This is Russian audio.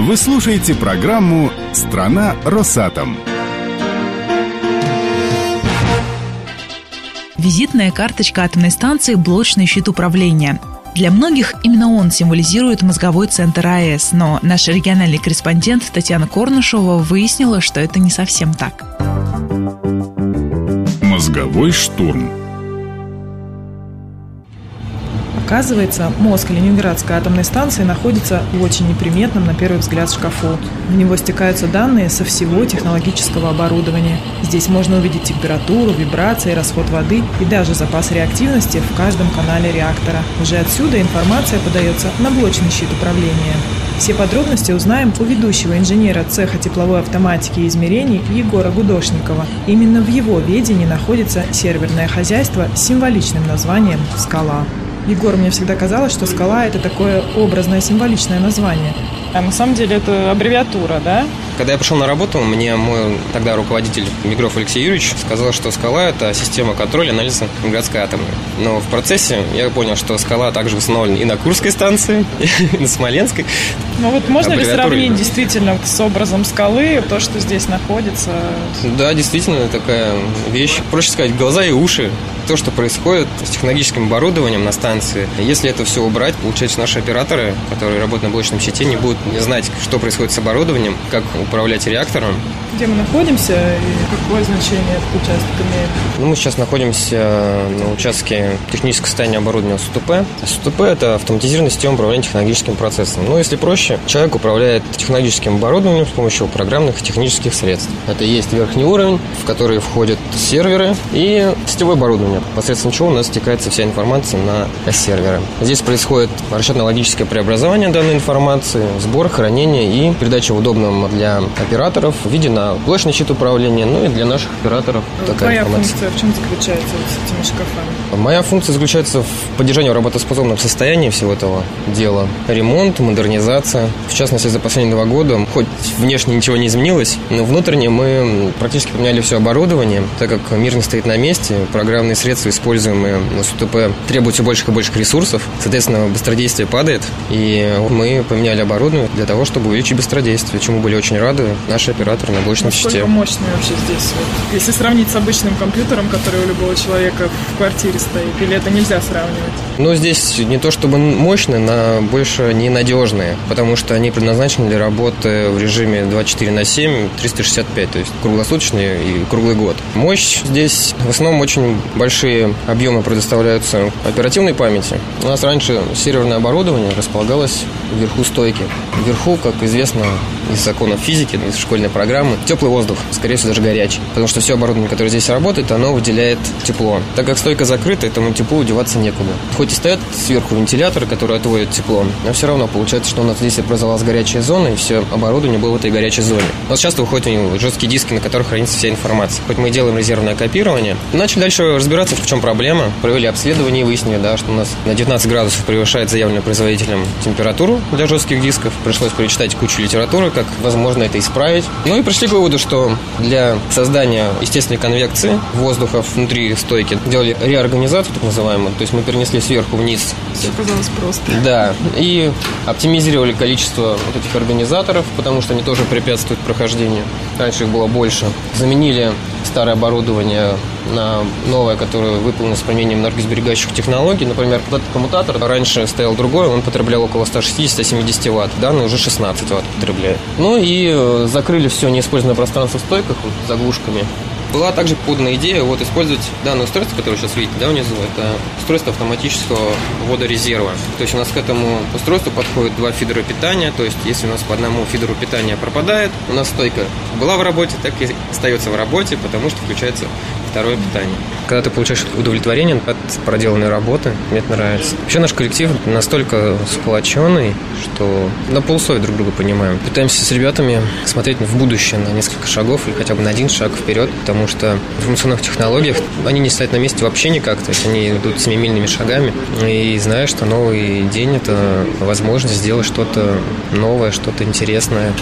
Вы слушаете программу «Страна Росатом». Визитная карточка атомной станции – блочный щит управления. Для многих именно он символизирует мозговой центр АЭС, но наш региональный корреспондент Татьяна Корнышева выяснила, что это не совсем так. Мозговой штурм – Оказывается, мозг Ленинградской атомной станции находится в очень неприметном, на первый взгляд, шкафу. В него стекаются данные со всего технологического оборудования. Здесь можно увидеть температуру, вибрации, расход воды и даже запас реактивности в каждом канале реактора. Уже отсюда информация подается на блочный щит управления. Все подробности узнаем у ведущего инженера цеха тепловой автоматики и измерений Егора Гудошникова. Именно в его ведении находится серверное хозяйство с символичным названием «Скала». Егор, мне всегда казалось, что скала – это такое образное, символичное название. А на самом деле это аббревиатура, да? Когда я пришел на работу, мне мой тогда руководитель Мигров Алексей Юрьевич сказал, что скала – это система контроля анализа Ленинградской атомной. Но в процессе я понял, что скала также установлена и на Курской станции, и на Смоленской. Ну вот можно ли сравнить действительно с образом скалы, то, что здесь находится? Да, действительно такая вещь. Проще сказать, глаза и уши то, что происходит с технологическим оборудованием на станции. Если это все убрать, получается, наши операторы, которые работают на блочном щите, не будут знать, что происходит с оборудованием, как управлять реактором. Где мы находимся и какое значение этот участок имеет? Ну, мы сейчас находимся на участке технического состояния оборудования СУТП. СУТП – это автоматизированная система управления технологическим процессом. Ну, если проще, человек управляет технологическим оборудованием с помощью программных и технических средств. Это есть верхний уровень, в который входят серверы и сетевое оборудование посредством чего у нас стекается вся информация на серверы. Здесь происходит расчетно-логическое преобразование данной информации, сбор, хранение и передача в удобном для операторов в виде на блочный щит управления, ну и для наших операторов такая Твоя информация. функция в чем заключается вот с этими шкафами? Моя функция заключается в поддержании в работоспособном состоянии всего этого дела. Ремонт, модернизация. В частности, за последние два года, хоть внешне ничего не изменилось, но внутренне мы практически поменяли все оборудование, так как мир не стоит на месте, программные средства средства, используемые на СУТП, требуют все больших и больших ресурсов. Соответственно, быстродействие падает. И мы поменяли оборудование для того, чтобы увеличить быстродействие, чему были очень рады наши операторы на блочном Насколько щите. мощный вообще здесь? Вот, если сравнить с обычным компьютером, который у любого человека в квартире стоит, или это нельзя сравнивать? Ну, здесь не то чтобы мощные, но больше ненадежные, потому что они предназначены для работы в режиме 24 на 7, 365, то есть круглосуточный и круглый год. Мощь здесь в основном очень большие объемы предоставляются оперативной памяти. У нас раньше серверное оборудование располагалось вверху стойки. Вверху, как известно из законов физики, из школьной программы, теплый воздух, скорее всего, даже горячий. Потому что все оборудование, которое здесь работает, оно выделяет тепло. Так как стойка закрыта, этому теплу деваться некуда. Хоть и стоят сверху вентиляторы, которые отводят тепло, но все равно получается, что у нас здесь образовалась горячая зона, и все оборудование было в этой горячей зоне. Вот часто выходят жесткие диски, на которых хранится вся информация. Хоть мы и делаем резервное копирование, начали дальше разбираться в чем проблема. Провели обследование и выяснили, да, что у нас на 19 градусов превышает заявленную производителем температуру для жестких дисков. Пришлось перечитать кучу литературы, как возможно это исправить. Ну и пришли к выводу, что для создания естественной конвекции воздуха внутри стойки делали реорганизацию, так называемую. То есть мы перенесли сверху вниз. Все оказалось просто. Да. И оптимизировали количество вот этих организаторов, потому что они тоже препятствуют прохождению. Раньше их было больше. Заменили старое оборудование на новое, которое выполнено с применением энергосберегающих технологий. Например, этот коммутатор раньше стоял другой, он потреблял около 160-170 ватт, данный уже 16 ватт потребляет. Ну и э, закрыли все неиспользованное пространство в стойках вот, заглушками была также подана идея вот использовать данное устройство, которое сейчас видите, да, внизу, это устройство автоматического водорезерва. То есть у нас к этому устройству подходят два фидера питания, то есть если у нас по одному фидеру питания пропадает, у нас стойка была в работе, так и остается в работе, потому что включается второе питание. Когда ты получаешь удовлетворение от проделанной работы, мне это нравится. Вообще наш коллектив настолько сплоченный, что на полусловие друг друга понимаем. Пытаемся с ребятами смотреть в будущее на несколько шагов или хотя бы на один шаг вперед, потому что в информационных технологиях они не стоят на месте вообще никак, то есть они идут семимильными шагами. И знаешь, что новый день – это возможность сделать что-то новое, что-то интересное.